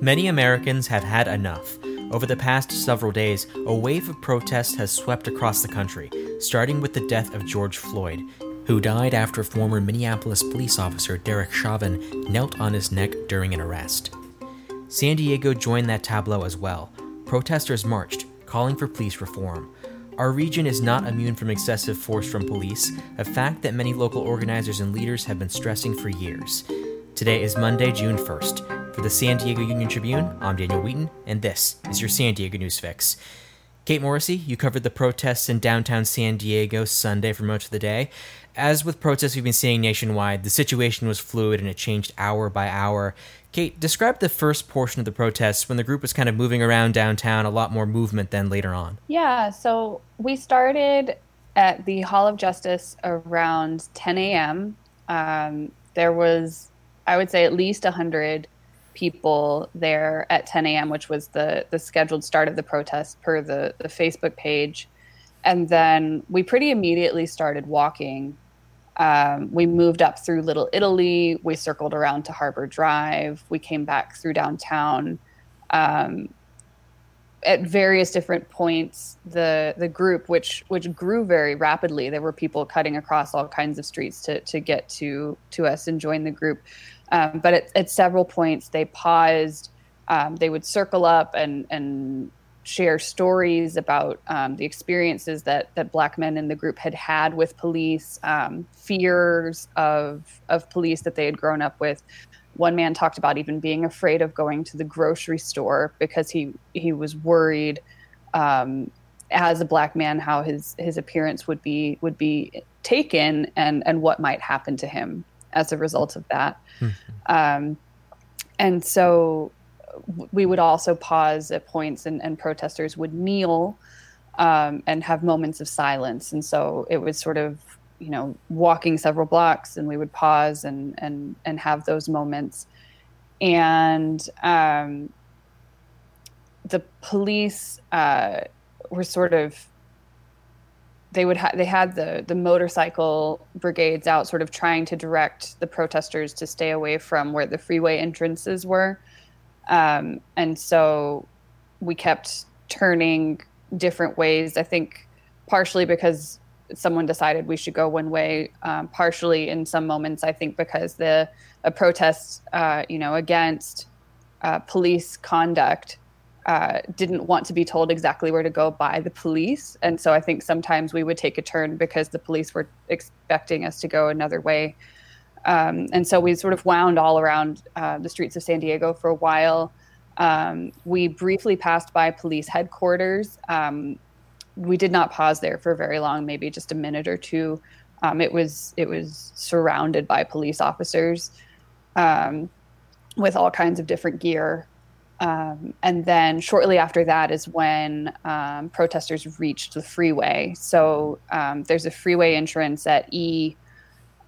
Many Americans have had enough. Over the past several days, a wave of protests has swept across the country, starting with the death of George Floyd, who died after former Minneapolis police officer Derek Chauvin knelt on his neck during an arrest. San Diego joined that tableau as well. Protesters marched, calling for police reform. Our region is not immune from excessive force from police, a fact that many local organizers and leaders have been stressing for years. Today is Monday, June 1st. For the San Diego Union Tribune, I'm Daniel Wheaton, and this is your San Diego News Fix. Kate Morrissey, you covered the protests in downtown San Diego Sunday for most of the day. As with protests we've been seeing nationwide, the situation was fluid and it changed hour by hour. Kate, describe the first portion of the protests when the group was kind of moving around downtown, a lot more movement than later on. Yeah, so we started at the Hall of Justice around 10 a.m. Um, there was, I would say, at least 100 people there at 10 a.m., which was the the scheduled start of the protest per the the Facebook page, and then we pretty immediately started walking. Um, we moved up through Little Italy. We circled around to Harbor Drive. We came back through downtown. Um, at various different points, the the group, which which grew very rapidly, there were people cutting across all kinds of streets to to get to to us and join the group. Um, but at, at, several points, they paused. Um, they would circle up and and share stories about um, the experiences that that black men in the group had had with police, um, fears of of police that they had grown up with. One man talked about even being afraid of going to the grocery store because he he was worried um, as a black man how his his appearance would be would be taken and and what might happen to him as a result of that. Mm-hmm. Um, and so we would also pause at points and, and protesters would kneel um, and have moments of silence. And so it was sort of, you know, walking several blocks and we would pause and, and, and have those moments. And um, the police uh, were sort of they would ha- they had the the motorcycle brigades out sort of trying to direct the protesters to stay away from where the freeway entrances were. Um, and so we kept turning different ways i think partially because someone decided we should go one way um, partially in some moments i think because the a protest uh, you know against uh, police conduct uh, didn't want to be told exactly where to go by the police. And so I think sometimes we would take a turn because the police were expecting us to go another way. Um, and so we sort of wound all around uh, the streets of San Diego for a while. Um, we briefly passed by police headquarters. Um, we did not pause there for very long, maybe just a minute or two. Um, it was it was surrounded by police officers um, with all kinds of different gear. Um, and then shortly after that is when um, protesters reached the freeway. So um, there's a freeway entrance at E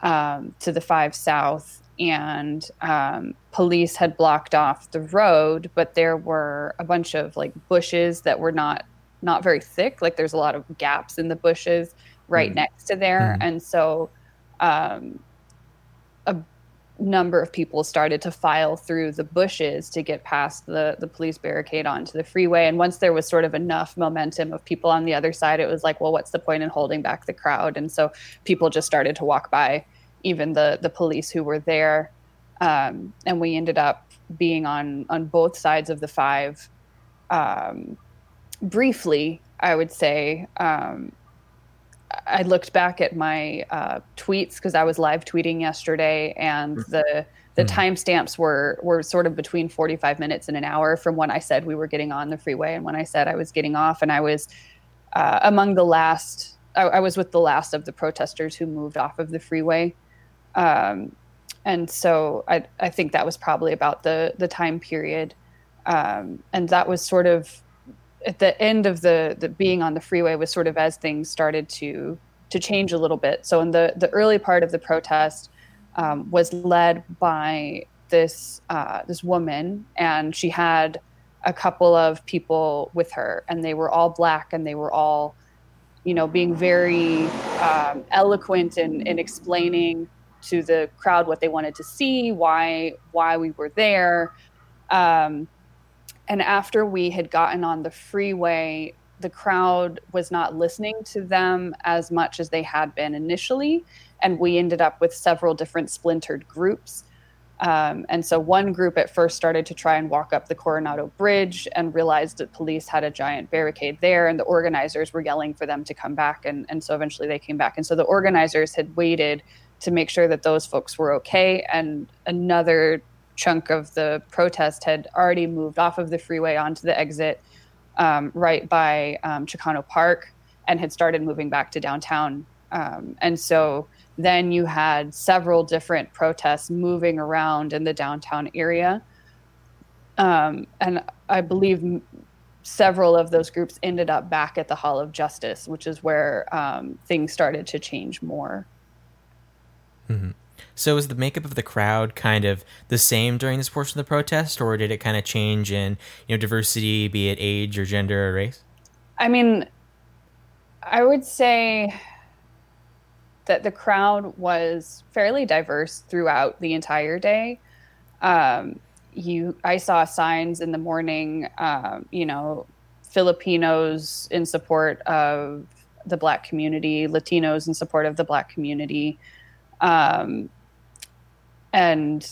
um, to the 5 South, and um, police had blocked off the road, but there were a bunch of like bushes that were not not very thick. Like there's a lot of gaps in the bushes right mm. next to there, mm. and so um, a number of people started to file through the bushes to get past the the police barricade onto the freeway. And once there was sort of enough momentum of people on the other side it was like well what's the point in holding back the crowd? And so people just started to walk by even the the police who were there. Um, and we ended up being on on both sides of the five um, briefly i would say um, I looked back at my uh, tweets because I was live tweeting yesterday, and mm-hmm. the the mm. timestamps were were sort of between 45 minutes and an hour from when I said we were getting on the freeway and when I said I was getting off, and I was uh, among the last. I, I, was with the last of the protesters who moved off of the freeway, um, and so I I think that was probably about the the time period, um, and that was sort of at the end of the the being on the freeway was sort of as things started to to change a little bit. So in the the early part of the protest um, was led by this uh, this woman, and she had a couple of people with her, and they were all black, and they were all, you know, being very um, eloquent in, in explaining to the crowd what they wanted to see, why why we were there, Um, and after we had gotten on the freeway, the crowd was not listening to them as much as they had been initially. And we ended up with several different splintered groups. Um, and so one group at first started to try and walk up the Coronado Bridge and realized that police had a giant barricade there, and the organizers were yelling for them to come back. And, and so eventually they came back. And so the organizers had waited to make sure that those folks were okay. And another chunk of the protest had already moved off of the freeway onto the exit um, right by um, Chicano Park and had started moving back to downtown. Um, and so then you had several different protests moving around in the downtown area. Um, and I believe several of those groups ended up back at the Hall of Justice, which is where um, things started to change more. Mm-hmm. So was the makeup of the crowd kind of the same during this portion of the protest, or did it kind of change in you know diversity, be it age or gender or race? I mean, I would say that the crowd was fairly diverse throughout the entire day. Um, you, I saw signs in the morning, um, you know, Filipinos in support of the Black community, Latinos in support of the Black community, um, and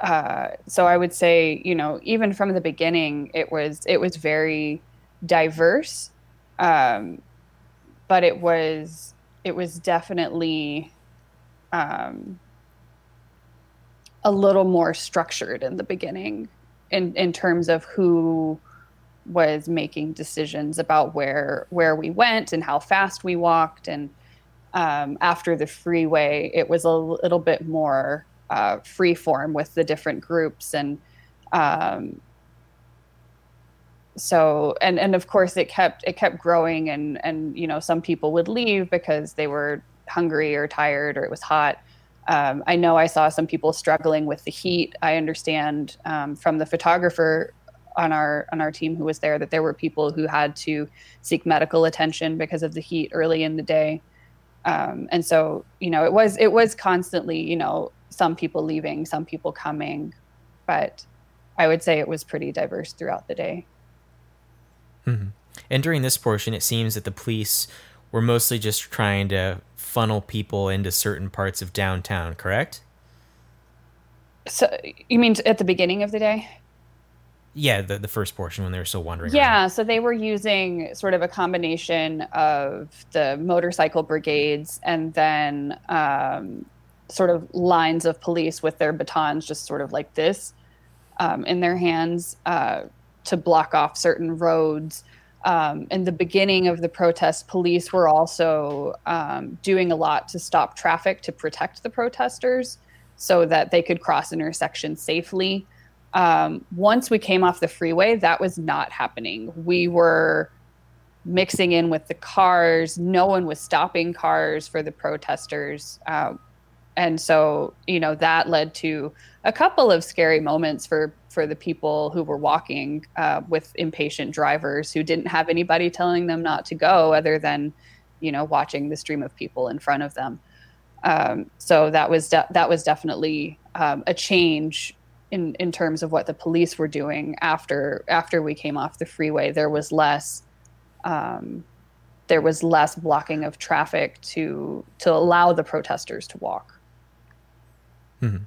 uh, so I would say, you know, even from the beginning, it was it was very diverse, um, but it was it was definitely um, a little more structured in the beginning in in terms of who was making decisions about where where we went and how fast we walked. And um, after the freeway it was a little bit more uh, free form with the different groups and um, so and and of course it kept it kept growing and and you know some people would leave because they were hungry or tired or it was hot. Um, i know i saw some people struggling with the heat. I understand um, from the photographer on our on our team who was there that there were people who had to seek medical attention because of the heat early in the day. Um, and so you know it was it was constantly you know some people leaving some people coming but i would say it was pretty diverse throughout the day Mm-hmm. And during this portion, it seems that the police were mostly just trying to funnel people into certain parts of downtown, correct? So you mean at the beginning of the day? Yeah, the, the first portion when they were still wandering yeah, around. so they were using sort of a combination of the motorcycle brigades and then um, sort of lines of police with their batons just sort of like this um, in their hands uh, to block off certain roads. Um, in the beginning of the protest, police were also um, doing a lot to stop traffic to protect the protesters so that they could cross intersections safely. Um, once we came off the freeway, that was not happening. We were mixing in with the cars. No one was stopping cars for the protesters. Uh, and so, you know, that led to a couple of scary moments for for the people who were walking uh, with impatient drivers who didn't have anybody telling them not to go other than you know watching the stream of people in front of them. Um, so that was de- that was definitely um, a change in in terms of what the police were doing after after we came off the freeway. There was less um, there was less blocking of traffic to to allow the protesters to walk mm-hmm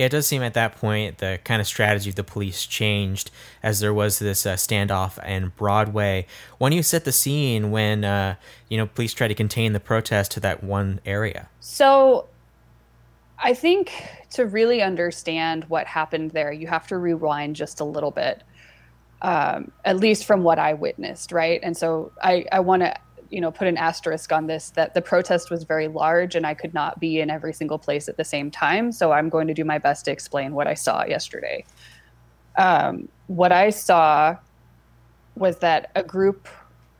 yeah, it does seem at that point the kind of strategy of the police changed as there was this uh, standoff in Broadway. When you set the scene when uh, you know police try to contain the protest to that one area? So, I think to really understand what happened there, you have to rewind just a little bit, um, at least from what I witnessed, right? And so I, I want to you know put an asterisk on this that the protest was very large and I could not be in every single place at the same time. So I'm going to do my best to explain what I saw yesterday. Um, what I saw was that a group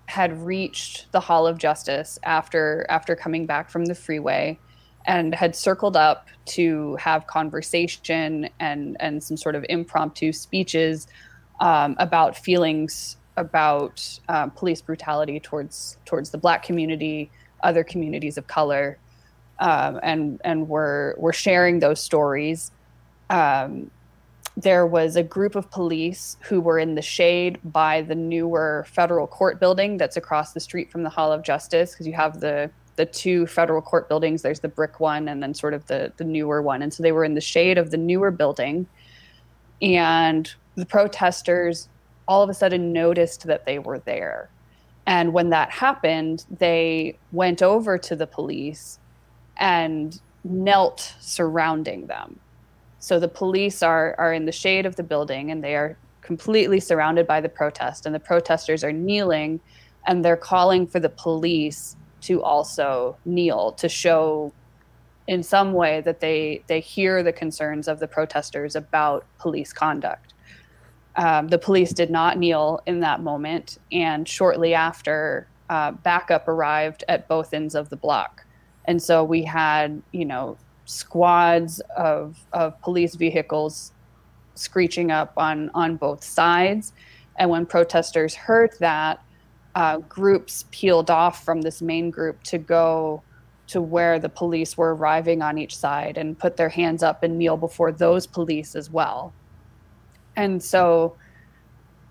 had reached the Hall of Justice after after coming back from the freeway and had circled up to have conversation and and some sort of impromptu speeches um, about feelings about um, police brutality towards towards the black community, other communities of color, um, and and we're we're sharing those stories. Um, there was a group of police who were in the shade by the newer federal court building that's across the street from the Hall of Justice because you have the the two federal court buildings. There's the brick one and then sort of the the newer one, and so they were in the shade of the newer building, and the protesters all of a sudden noticed that they were there, and when that happened, they went over to the police and knelt surrounding them so the police are are in the shade of the building and they are completely surrounded by the protest and the protesters are kneeling and they're calling for the police to also kneel to show in some way that they they hear the concerns of the protesters about police conduct. Um, the police did not kneel in that moment, and shortly after, uh, backup arrived at both ends of the block, and so we had you know squads of, of police vehicles screeching up on, on both sides. And when protesters heard that, uh, groups peeled off from this main group to go to where the police were arriving on each side and put their hands up and kneel before those police as well. And so,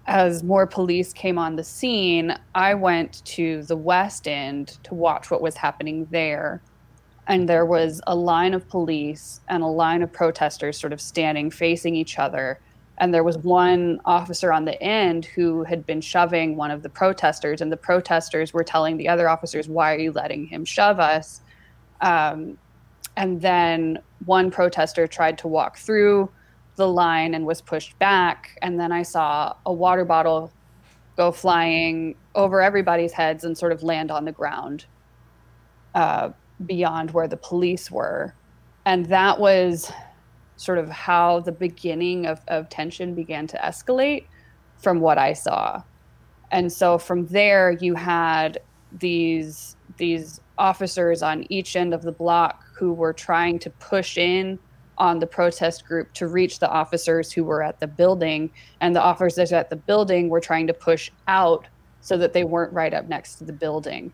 as more police came on the scene, I went to the West End to watch what was happening there. And there was a line of police and a line of protesters sort of standing facing each other. And there was one officer on the end who had been shoving one of the protesters and the protesters were telling the other officers why are you letting him shove us? Um, and then one protester tried to walk through the line and was pushed back and then i saw a water bottle go flying over everybody's heads and sort of land on the ground uh, beyond where the police were. And that was sort of how the beginning of, of tension began to escalate from what I saw. And so from there you had these these officers on each end of the block who were trying to push in on the protest group to reach the officers who were at the building. And the officers at the building were trying to push out so that they weren't right up next to the building.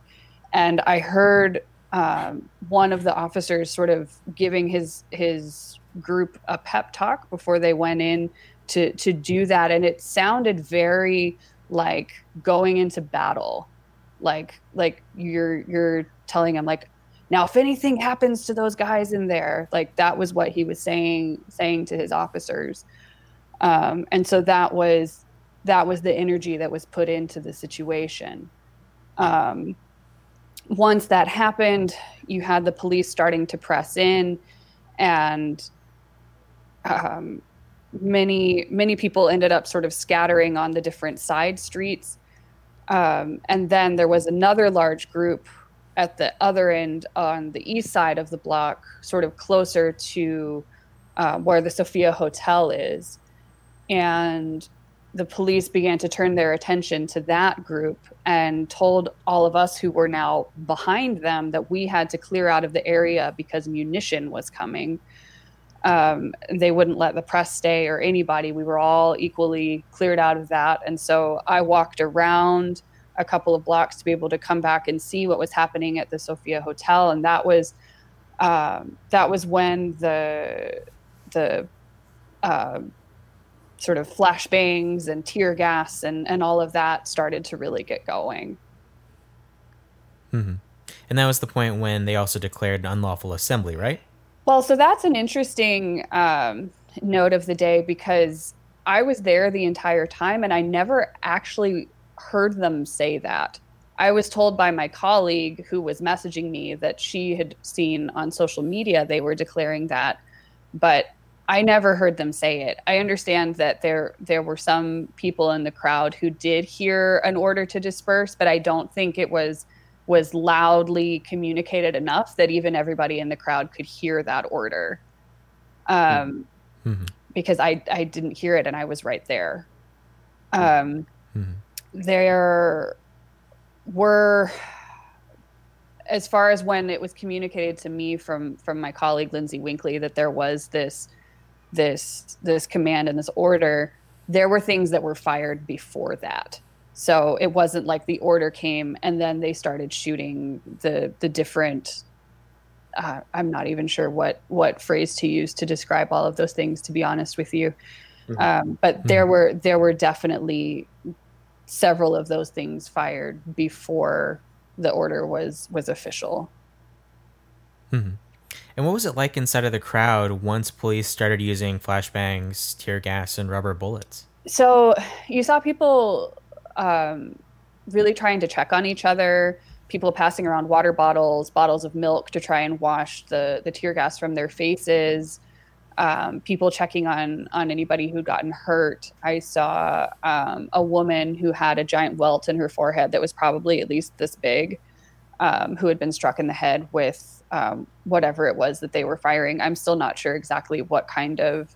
And i heard um, one of the officers sort of giving his his group a pep talk before they went in to to do that, and it sounded very like going into battle, like like you're you're telling them like now if anything happens to those guys in there like that was what he was saying saying to his officers um, and so that was that was the energy that was put into the situation um, once that happened, you had the police starting to press in, and um, many many people ended up sort of scattering on the different side streets. Um, and then there was another large group at the other end on the east side of the block, sort of closer to uh, where the Sofia Hotel is. And the police began to turn their attention to that group and told all of us who were now behind them that we had to clear out of the area because munition was coming. Um, they wouldn't let the press stay or anybody. We were all equally cleared out of that. And so I walked around a couple of blocks to be able to come back and see what was happening at the Sofia Hotel. And that was um, that was when the the uh, sort of flashbangs and tear gas and, and all of that started to really get going. Mm-hmm. And that was the point when they also declared an unlawful assembly, right? Well, so that's an interesting um, note of the day because I was there the entire time and I never actually heard them say that. I was told by my colleague who was messaging me that she had seen on social media they were declaring that, but I never heard them say it. I understand that there there were some people in the crowd who did hear an order to disperse, but I don't think it was was loudly communicated enough that even everybody in the crowd could hear that order. Um, mm-hmm. because I I didn't hear it and I was right there. Um, mm-hmm. There were as far as when it was communicated to me from from my colleague Lindsay Winkley that there was this this this command and this order, there were things that were fired before that. So it wasn't like the order came and then they started shooting the the different. Uh, I'm not even sure what what phrase to use to describe all of those things. To be honest with you, Mm-hmm. Um, but mm-hmm. there were there were definitely several of those things fired before the order was was official. Mm-hmm. And what was it like inside of the crowd once police started using flashbangs, tear gas, and rubber bullets? So you saw people um, really trying to check on each other. People passing around water bottles, bottles of milk to try and wash the the tear gas from their faces um, people checking on on anybody who'd gotten hurt. I saw um, a woman who had a giant welt in her forehead that was probably at least this big, um, who had been struck in the head with um, whatever it was that they were firing. I'm still not sure exactly what kind of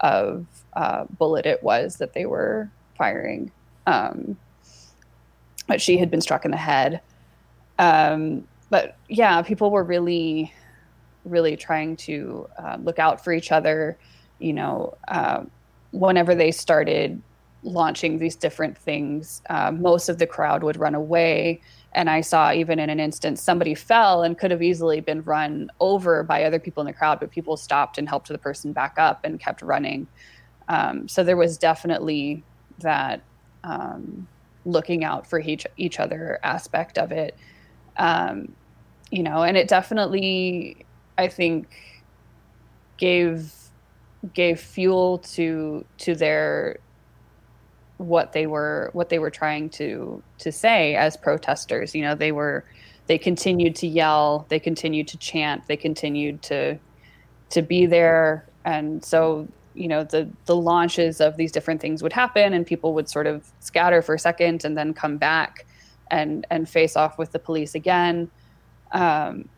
of uh, bullet it was that they were firing, um, but she had been struck in the head. Um, but yeah, people were really really trying to uh, look out for each other. You know, uh, whenever they started launching these different things, uh, most of the crowd would run away. And I saw even in an instance somebody fell and could have easily been run over by other people in the crowd, but people stopped and helped the person back up and kept running. Um, so there was definitely that um, looking out for each each other aspect of it. Um, you know, and it definitely I think gave gave fuel to to their what they were what they were trying to to say as protesters. You know they were they continued to yell they continued to chant they continued to to be there. And so you know the the launches of these different things would happen and people would sort of scatter for a second and then come back and and face off with the police again. Um,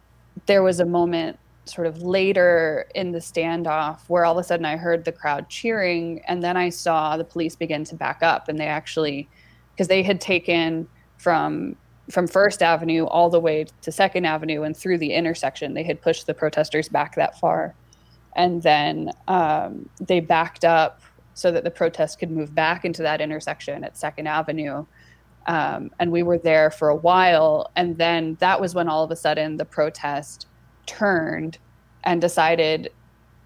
there was a moment sort of later in the standoff where all of a sudden I heard the crowd cheering and then I saw the police begin to back up and they actually because they had taken from from First Avenue all the way to Second Avenue and through the intersection. They had pushed the protesters back that far. And then um, they backed up so that the protest could move back into that intersection at Second Avenue. Um, and we were there for a while and then that was when all of a sudden the protest turned and decided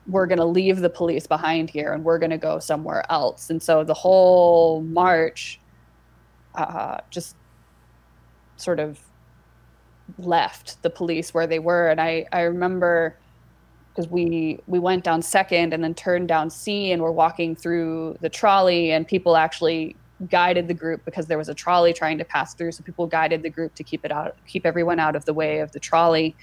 we're going to leave the police behind here and we're going to go somewhere else. And so the whole march uh, just sort of left the police where they were. And I, I remember because we we went down second and then turned down C and we're walking through the trolley and people actually guided the group because there was a trolley trying to pass through. So people guided the group to keep it out, keep everyone out of the way of the trolley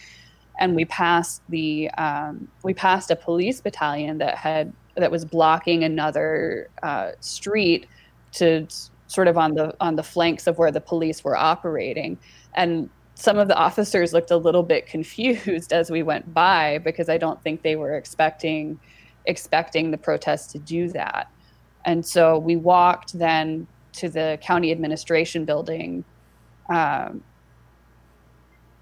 and we passed the um, we passed a police battalion that had that was blocking another uh, street to sort of on the on the flanks of where the police were operating and some of the officers looked a little bit confused as we went by because I don't think they were expecting expecting the protest to do that. And so we walked then to the county administration building um,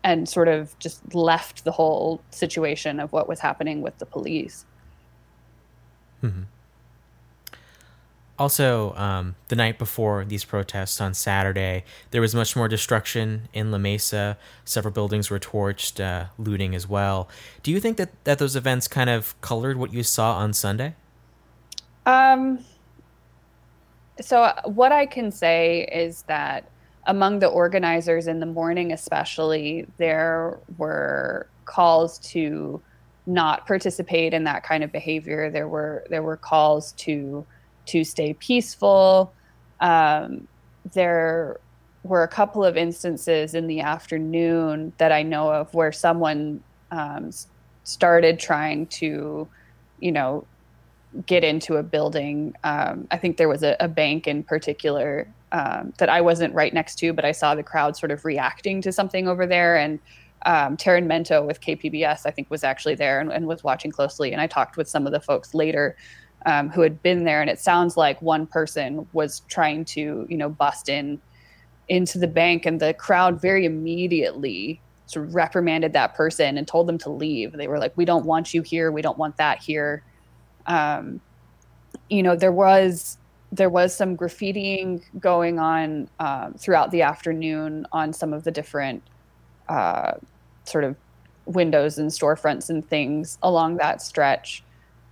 and sort of just left the whole situation of what was happening with the police. Mm-hmm. Also, um, the night before these protests on Saturday, there was much more destruction in La Mesa. Several buildings were torched, uh, looting as well. Do you think that, that those events kind of colored what you saw on Sunday? Um, so, what I can say is that among the organizers in the morning, especially, there were calls to not participate in that kind of behavior. There were there were calls to to stay peaceful. Um, there were a couple of instances in the afternoon that I know of where someone um, started trying to, you know, get into a building. Um, I think there was a, a bank in particular um, that I wasn't right next to, but I saw the crowd sort of reacting to something over there. And um, Taryn Mento with KPBS, I think, was actually there and, and, was watching closely. And I talked with some of the folks later um, who had been there, and it sounds like one person was trying to, you know, bust in into the bank, and the crowd very immediately sort of reprimanded that person and told them to leave. They were like, "We don't want you here. We don't want that here." Um, you know, there was there was some graffitiing going on um, throughout the afternoon on some of the different uh, sort of windows and storefronts and things along that stretch.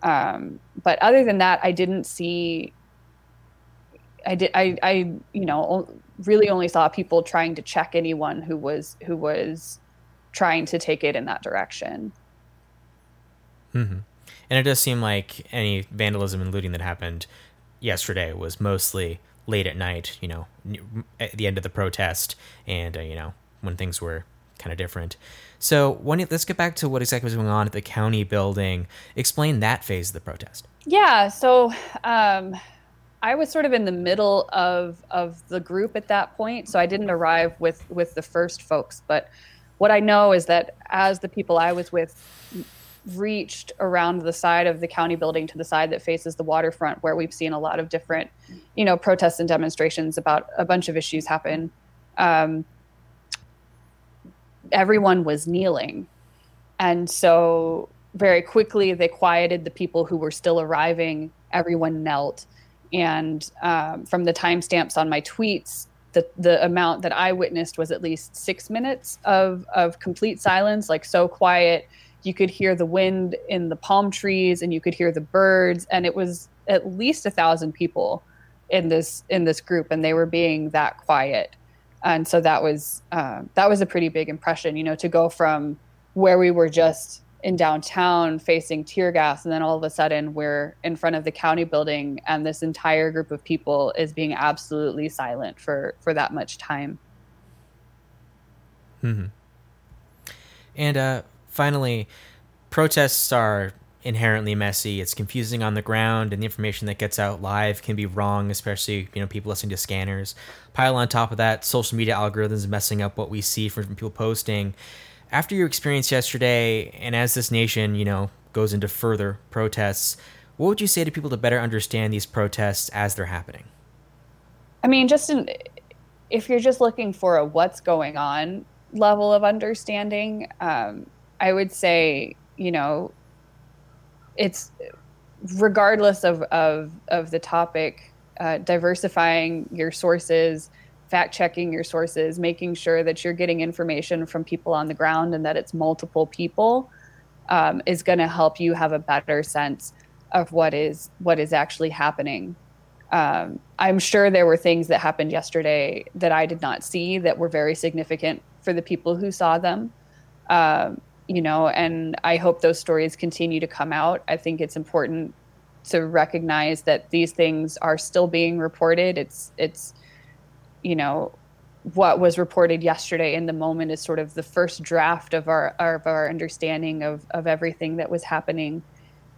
Um, but other than that, I didn't see. I did. I. I. You know, really only saw people trying to check anyone who was who was trying to take it in that direction. Mm-hmm. And it does seem like any vandalism and looting that happened yesterday was mostly late at night. You know, at the end of the protest, and uh, you know when things were kind of different. So when let's get back to what exactly was going on at the county building. Explain that phase of the protest. Yeah. So um, I was sort of in the middle of of the group at that point, so I didn't arrive with with the first folks. But what I know is that as the people I was with reached around the side of the county building to the side that faces the waterfront, where we've seen a lot of different, you know, protests and demonstrations about a bunch of issues happen. Um, everyone was kneeling. And so very quickly they quieted the people who were still arriving. Everyone knelt. And um, from the timestamps on my tweets, the, the amount that I witnessed was at least six minutes of, of complete silence, like so quiet. You could hear the wind in the palm trees and you could hear the birds. And it was at least a thousand people in this in this group and they were being that quiet and so that was uh, that was a pretty big impression you know to go from where we were just in downtown facing tear gas and then all of a sudden we're in front of the county building and this entire group of people is being absolutely silent for for that much time mm-hmm. and uh, finally protests are inherently messy. It's confusing on the ground, and the information that gets out live can be wrong, especially you know people listening to scanners. Pile on top of that, social media algorithms messing up what we see from people posting. After your experience yesterday, and as this nation, you know, goes into further protests, what would you say to people to better understand these protests as they're happening? I mean, just in, if you're just looking for a what's going on level of understanding, um, I would say, you know, it's regardless of of of the topic, uh, diversifying your sources, fact checking your sources, making sure that you're getting information from people on the ground and that it's multiple people um, is going to help you have a better sense of what is what is actually happening. Um, I'm sure there were things that happened yesterday that I did not see that were very significant for the people who saw them. Um, you know, and I hope those stories continue to come out. I think it's important to recognize that these things are still being reported. It's it's you know what was reported yesterday in the moment is sort of the first draft of our of our understanding of of everything that was happening,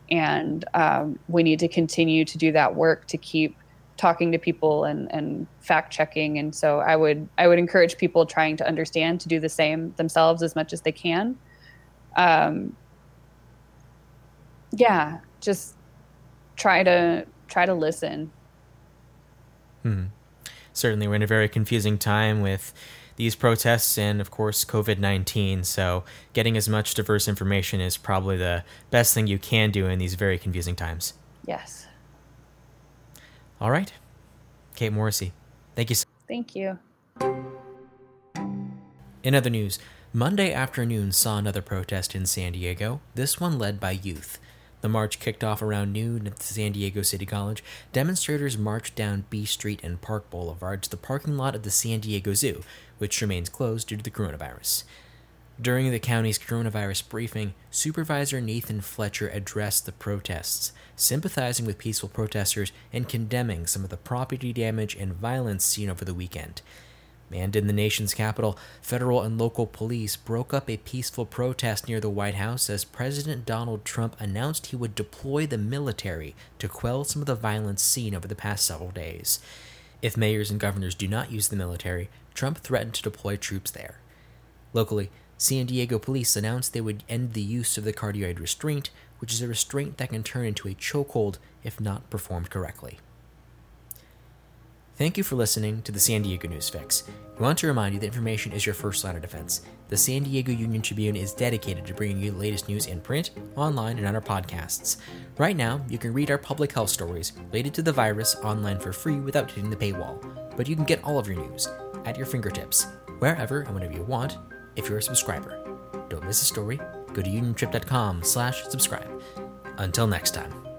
and um, we need to continue to do that work to keep talking to people and and fact checking. And so I would I would encourage people trying to understand to do the same themselves as much as they can um, yeah, just try to try to listen. Hmm. Certainly, we're in a very confusing time with these protests and, of course, COVID 19. So, getting as much diverse information is probably the best thing you can do in these very confusing times. Yes. All right. Kate Morrissey, thank you. So- Thank you. In other news, Monday afternoon saw another protest in San Diego, this one led by youth. The march kicked off around noon at the San Diego City College. Demonstrators marched down B Street and Park Boulevard to the parking lot of the San Diego Zoo, which remains closed due to the coronavirus. During the county's coronavirus briefing, Supervisor Nathan Fletcher addressed the protests, sympathizing with peaceful protesters and condemning some of the property damage and violence seen over the weekend. And in the nation's capital, federal and local police broke up a peaceful protest near the White House as President Donald Trump announced he would deploy the military to quell some of the violence seen over the past several days. If mayors and governors do not use the military, Trump threatened to deploy troops there. Locally, San Diego police announced they would end the use of the carotid restraint, which is a restraint that can turn into a chokehold if not performed correctly. Thank you for listening to the San Diego News Fix. We want to remind you that information is your first line of defense. The San Diego Union Tribune is dedicated to bringing you the latest news in print, online, and on our podcasts. Right now, you can read our public health stories related to the virus online for free without hitting the paywall. But you can get all of your news at your fingertips, wherever and whenever you want, if you're a subscriber. Don't miss a story. Go to uniontrib.com slash subscribe. Until next time.